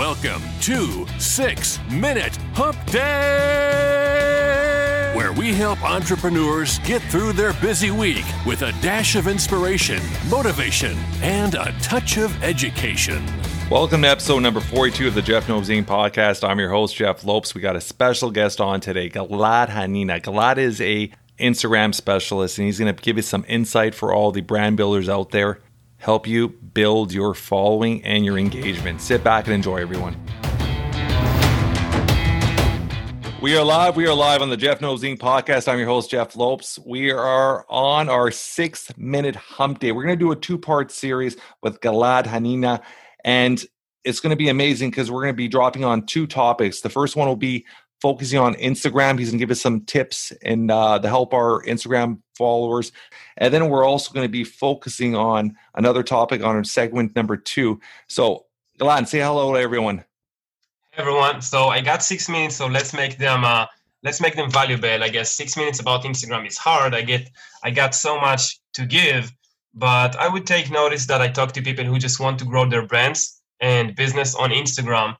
Welcome to Six Minute Hump Day, where we help entrepreneurs get through their busy week with a dash of inspiration, motivation, and a touch of education. Welcome to episode number 42 of the Jeff Knows Inc. podcast. I'm your host, Jeff Lopes. We got a special guest on today, Gilad Hanina. Gilad is a Instagram specialist, and he's going to give you some insight for all the brand builders out there help you build your following and your engagement. Sit back and enjoy, everyone. We are live. We are live on the Jeff Knows Inc. podcast. I'm your host, Jeff Lopes. We are on our six minute hump day. We're going to do a two part series with Gilad Hanina, and it's going to be amazing because we're going to be dropping on two topics. The first one will be focusing on Instagram. He's going to give us some tips and uh, to help our Instagram followers. And then we're also going to be focusing on another topic on our segment number two. So, Gilad, say hello to everyone. Hey everyone. So I got six minutes. So let's make them. Uh, let's make them valuable. I guess six minutes about Instagram is hard. I get. I got so much to give, but I would take notice that I talk to people who just want to grow their brands and business on Instagram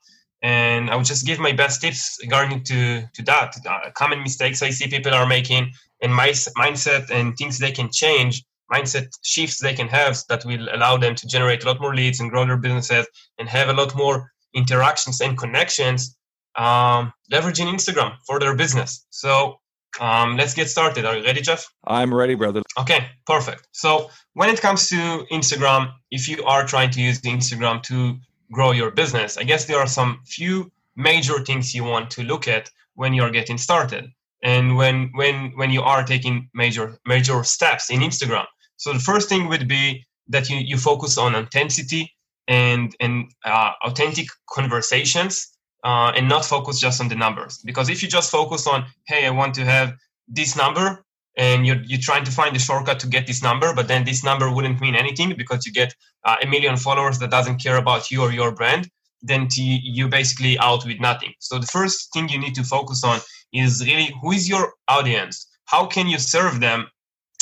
and I would just give my best tips regarding to to that uh, common mistakes I see people are making and my mindset and things they can change mindset shifts they can have that will allow them to generate a lot more leads and grow their businesses and have a lot more interactions and connections um, leveraging Instagram for their business. So um, let's get started. Are you ready, Jeff? I'm ready, brother. Okay, perfect. So when it comes to Instagram, if you are trying to use Instagram to grow your business, I guess there are some few major things you want to look at when you're getting started and when when when you are taking major major steps in Instagram. So the first thing would be that you, you focus on intensity and and uh, authentic conversations uh, and not focus just on the numbers because if you just focus on hey i want to have this number and you're, you're trying to find a shortcut to get this number but then this number wouldn't mean anything because you get uh, a million followers that doesn't care about you or your brand then t- you basically out with nothing so the first thing you need to focus on is really who is your audience how can you serve them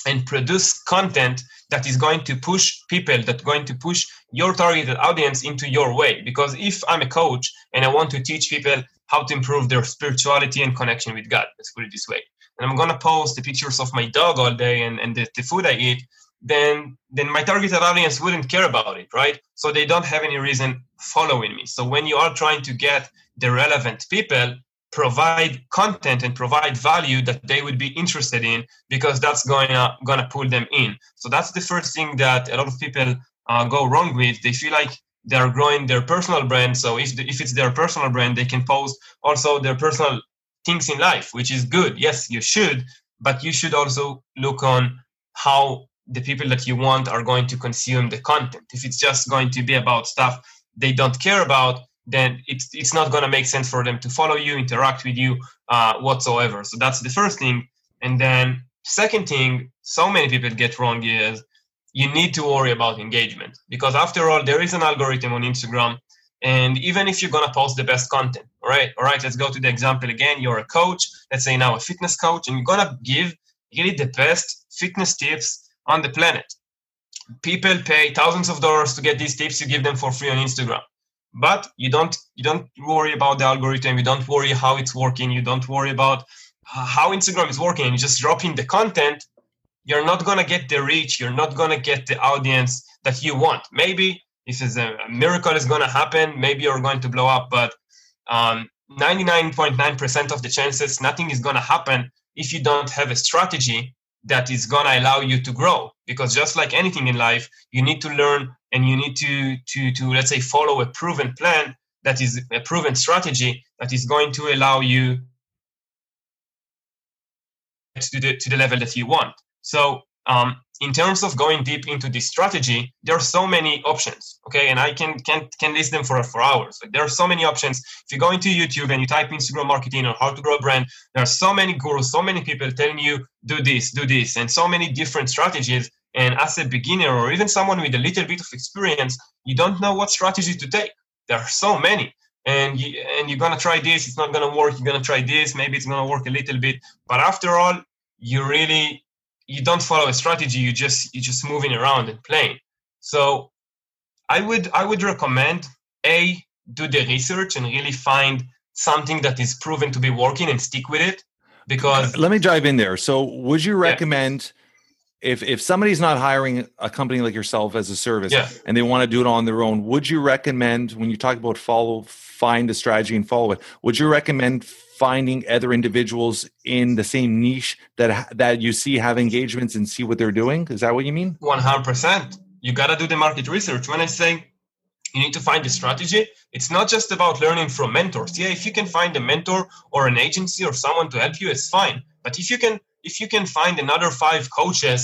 and produce content that is going to push people that going to push your targeted audience into your way because if i'm a coach and i want to teach people how to improve their spirituality and connection with god let's put it this way and I'm gonna post the pictures of my dog all day and, and the, the food I eat, then then my targeted audience wouldn't care about it, right? So they don't have any reason following me. So when you are trying to get the relevant people, provide content and provide value that they would be interested in because that's going to gonna pull them in. So that's the first thing that a lot of people uh, go wrong with. They feel like they are growing their personal brand. So if the, if it's their personal brand, they can post also their personal things in life, which is good. Yes, you should, but you should also look on how the people that you want are going to consume the content. If it's just going to be about stuff they don't care about, then it's it's not going to make sense for them to follow you, interact with you uh, whatsoever. So that's the first thing. And then second thing, so many people get wrong is you need to worry about engagement. Because after all, there is an algorithm on Instagram and even if you're to post the best content all right all right let's go to the example again. You're a coach let's say now a fitness coach and you're to give really the best fitness tips on the planet. People pay thousands of dollars to get these tips you give them for free on instagram but you don't you don't worry about the algorithm. You don't worry how it's working. You don't worry about how instagram is working. You just drop in the content. You're not going to get the reach. You're not going to get the audience that you want. Maybe if it's a, miracle is going to happen, maybe you're going to blow up. But um, 99.9% of the chances, nothing is going to happen if you don't have a strategy that is going to allow you to grow. Because just like anything in life, you need to learn and you need to to to let's say follow a proven plan that is a proven strategy that is going to allow you to the to the level that you want. So um, in terms of going deep into this strategy, there are so many options. Okay, and I can can can list them for for hours. Like, there are so many options. If you go into YouTube and you type Instagram marketing or how to grow a brand, there are so many gurus, so many people telling you do this, do this, and so many different strategies. And as a beginner or even someone with a little bit of experience, you don't know what strategy to take. There are so many. And you, and you're gonna try this, it's not gonna work. You're gonna try this, maybe it's gonna work a little bit. But after all, you really you don't follow a strategy you just you're just moving around and playing so i would i would recommend a do the research and really find something that is proven to be working and stick with it because uh, let me dive in there so would you recommend yeah. if if somebody's not hiring a company like yourself as a service yeah. and they want to do it on their own would you recommend when you talk about follow find a strategy and follow it would you recommend finding other individuals in the same niche that that you see have engagements and see what they're doing? Is that what you mean? 100% you got to do the market research. When i say you need to find a strategy it's not just about learning from mentors. Yeah if you can find a mentor or an agency or someone to help you it's fine. But if you can if you can find another five coaches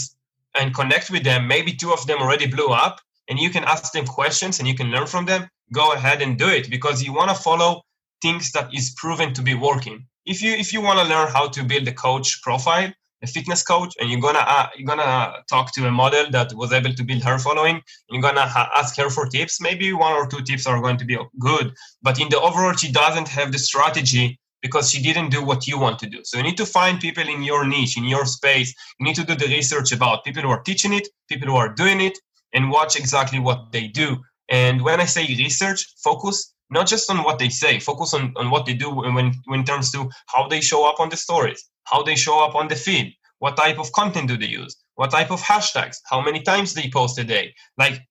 and connect with them maybe two of them already blew up and you can ask them questions and you can learn from them go ahead and do it. Because you want to follow things that is proven to be working. If you if you want to learn how to build a coach profile a fitness coach and you're gonna uh, you're gonna talk to a model that was able to build her following you're gonna ha- ask her for tips maybe one or two tips are going to be good. But in the overall she doesn't have the strategy because she didn't do what you want to do. So you need to find people in your niche in your space. You need to do the research about people who are teaching it people who are doing it and watch exactly what they do. And when i say research focus not just on what they say focus on, on what they do when, when comes to how they show up on the stories how they show up on the feed, what type of content do they use, what type of hashtags, how many times they post a day. Like,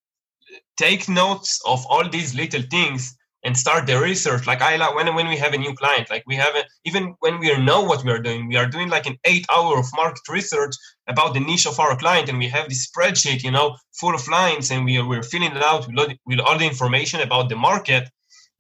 take notes of all these little things and start the research. Like I like when when we have a new client, like we have a, even when we know what we are doing, we are doing like an eight hour of market research about the niche of our client, and we have this spreadsheet, you know, full of lines, and we are we're filling it out with all the information about the market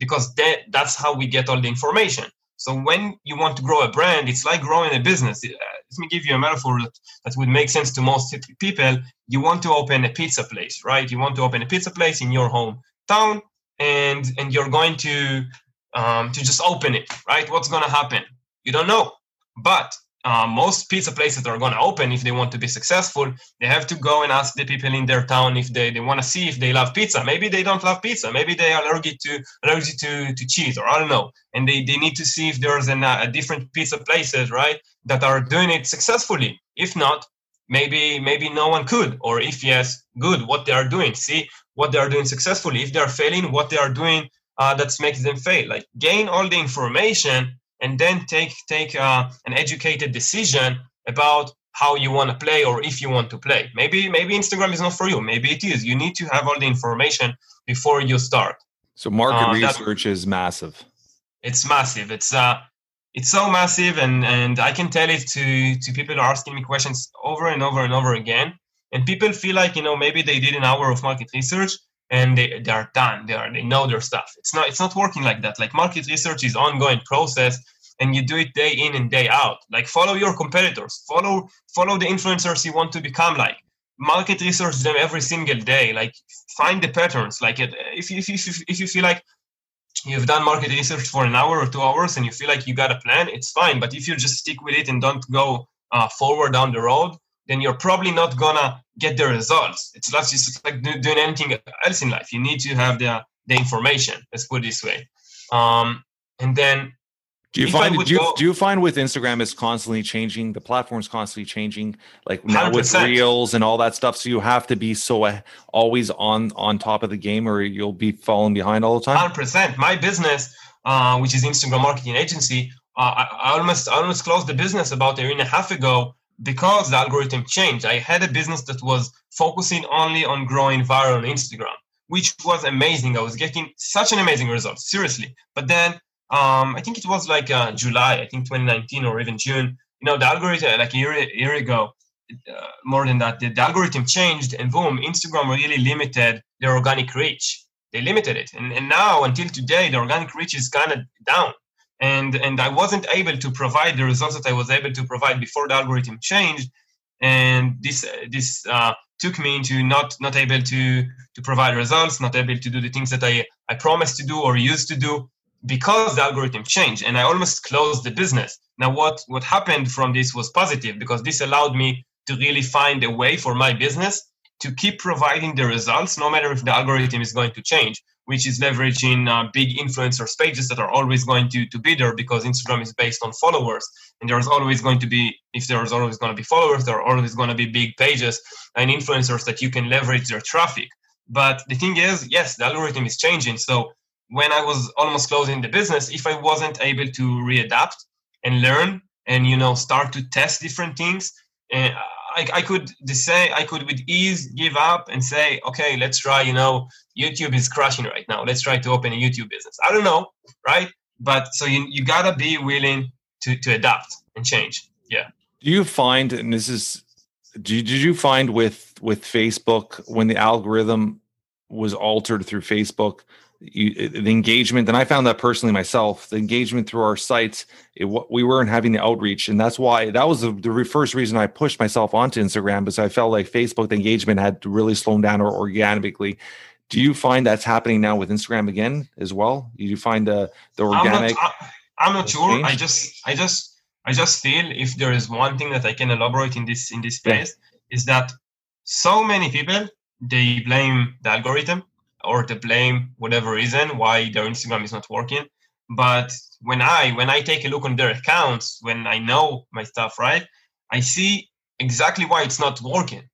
because that, that's how we get all the information. So when you want to grow a brand, it's like growing a business. Uh, let me give you a metaphor that would make sense to most people. You want to open a pizza place, right? You want to open a pizza place in your hometown, and and you're going to um, to just open it, right? What's going to happen? You don't know, but uh, most pizza places are going to open if they want to be successful they have to go and ask the people in their town if they, they want to see if they love pizza. Maybe they don't love pizza. Maybe they are allergic to allergic to, to cheese or i don't know. And they, they need to see if there's an, uh, a different pizza places right that are doing it successfully. If not maybe maybe no one could. Or if yes good what they are doing. See what they are doing successfully. If they are failing what they are doing uh, that's makes them fail. Like gain all the information and then take take uh, an educated decision about how you want to play or if you want to play. Maybe maybe Instagram is not for you. Maybe it is. You need to have all the information before you start. So market uh, research is massive. It's massive. It's uh it's so massive and and I can tell it to to people asking me questions over and over and over again. And people feel like, you know, maybe they did an hour of market research and they, they are done. They are they know their stuff. It's not it's not working like that. Like market research is ongoing process and you do it day in and day out. Like follow your competitors. Follow follow the influencers you want to become like market research them every single day. Like find the patterns. Like it, if you, if you, if you feel like you've done market research for an hour or two hours and you feel like you got a plan it's fine. But if you just stick with it and don't go uh, forward down the road then you're probably not gonna get the results. It's not just like doing anything else in life. You need to have the the information. Let's put it this way. Um, and then do you find do you, go, do you find with Instagram is constantly changing? The platform's constantly changing, like now 100%. with reels and all that stuff. So you have to be so uh, always on on top of the game, or you'll be falling behind all the time. Hundred percent. My business, uh, which is Instagram marketing agency, uh, I, I, almost I almost closed the business about a year and a half ago because the algorithm changed, I had a business that was focusing only on growing viral on Instagram, which was amazing. I was getting such an amazing result, seriously. But then um, I think it was like uh, July, I think 2019 or even June. You know, the algorithm, like a year, year ago, uh, more than that, the, the, algorithm changed, and boom, Instagram really limited their organic reach. They limited it, and, and now until today, the organic reach is kind of down and and I wasn't able to provide the results that I was able to provide before the algorithm changed, and this this uh, took me into not not able to to provide results, not able to do the things that I I promised to do or used to do because the algorithm changed, and I almost closed the business. Now what what happened from this was positive because this allowed me to really find a way for my business to keep providing the results no matter if the algorithm is going to change which is leveraging uh, big influencer pages that are always going to, to be there because Instagram is based on followers. And there's always going to be, if there's always going to be followers, there are always going to be big pages and influencers that you can leverage their traffic. But the thing is, yes, the algorithm is changing. So when I was almost closing the business, if I wasn't able to readapt and learn and you know start to test different things, and I, I could say I could with ease give up and say, okay, let's try. You know, YouTube is crushing right now. Let's try to open a YouTube business. I don't know, right? But so you you gotta be willing to to adapt and change. Yeah. Do you find, and this is, did you find with with Facebook when the algorithm was altered through Facebook? You, the engagement, and I found that personally myself, the engagement through our sites, it, we weren't having the outreach, and that's why that was the, the first reason I pushed myself onto Instagram because I felt like Facebook the engagement had really slowed down or organically. Do you find that's happening now with Instagram again as well? Do you find the the organic? I'm not, I'm not sure. I just I just I just feel if there is one thing that I can elaborate in this in this space yeah. is that so many people they blame the algorithm or to blame whatever reason why their Instagram is not working. But when I when I take a look on their accounts, when I know my stuff right, I see exactly why it's not working.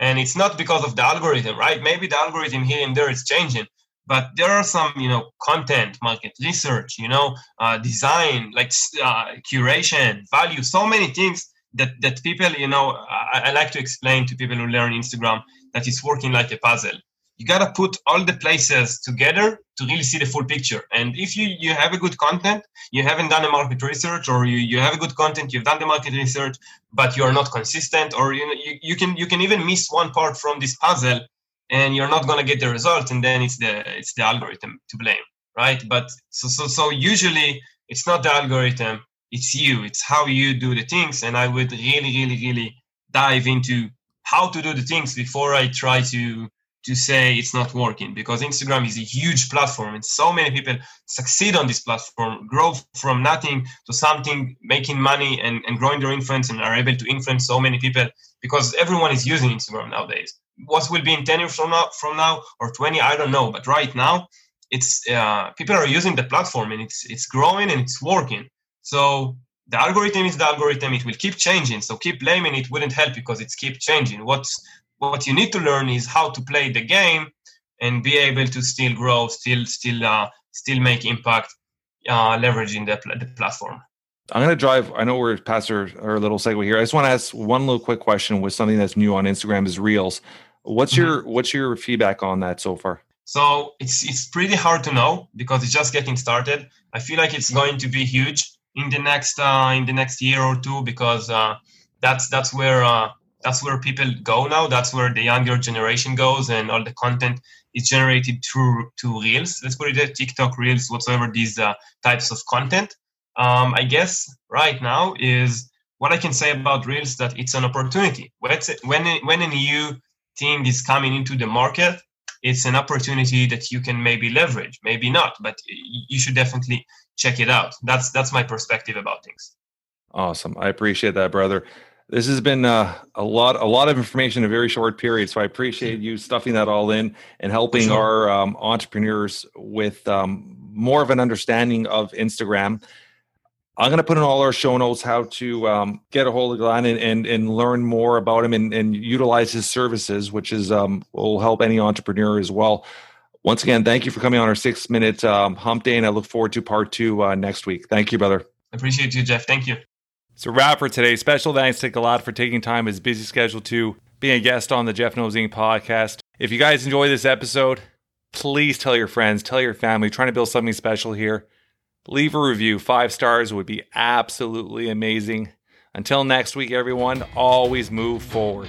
And it's not because of the algorithm, right? Maybe the algorithm here and there is changing, but there are some, you know, content, market research, you know, uh, design, like uh, curation, value, so many things that that people, you know, I, I like to explain to people who learn Instagram that it's working like a puzzle you got to put all the places together to really see the full picture. And if you you have a good content you haven't done a market research or you, you have a good content you've done the market research but you are not consistent or you, know, you, you can you can even miss one part from this puzzle and you're not going to get the result and then it's the it's the algorithm to blame right? But so so so usually it's not the algorithm it's you it's how you do the things and i would really really really dive into how to do the things before i try to to say it's not working because Instagram is a huge platform and so many people succeed on this platform, grow from nothing to something, making money and, and growing their influence and are able to influence so many people because everyone is using Instagram nowadays. What will be in 10 years from now, from now or 20, I don't know. But right now, it's uh, people are using the platform and it's it's growing and it's working. So the algorithm is the algorithm. It will keep changing. So keep blaming it wouldn't help because it's keep changing. What's what you need to learn is how to play the game and be able to still grow, still still uh, still make impact, uh, leveraging the, the platform. I'm going to drive. I know we're past our, our little segue here. I just want to ask one little quick question with something that's new on Instagram is Reels. What's mm-hmm. your what's your feedback on that so far? So it's it's pretty hard to know because it's just getting started. I feel like it's going to be huge in the next uh, in the next year or two because uh, that's that's where uh, that's where people go now. That's where the younger generation goes, and all the content is generated through to reels. Let's put it at TikTok, reels, whatsoever these uh, types of content. Um, I guess right now is what I can say about reels that it's an opportunity. When when a new thing is coming into the market, it's an opportunity that you can maybe leverage, maybe not, but you should definitely check it out. That's that's my perspective about things. Awesome, I appreciate that, brother. This has been uh, a lot, a lot of information in a very short period. So I appreciate you stuffing that all in and helping sure. our um, entrepreneurs with um, more of an understanding of Instagram. I'm going to put in all our show notes how to um, get a hold of Glenn and, and, and learn more about him and, and utilize his services, which is um, will help any entrepreneur as well. Once again, thank you for coming on our six minute um, hump day, and I look forward to part two uh, next week. Thank you, brother. Appreciate you, Jeff. Thank you. So, wrap for today. Special thanks to Gilad for taking time his busy schedule to be a guest on the Jeff Knows Inc. podcast. If you guys enjoy this episode, please tell your friends, tell your family. Trying to build something special here. Leave a review. Five stars would be absolutely amazing. Until next week, everyone, always move forward.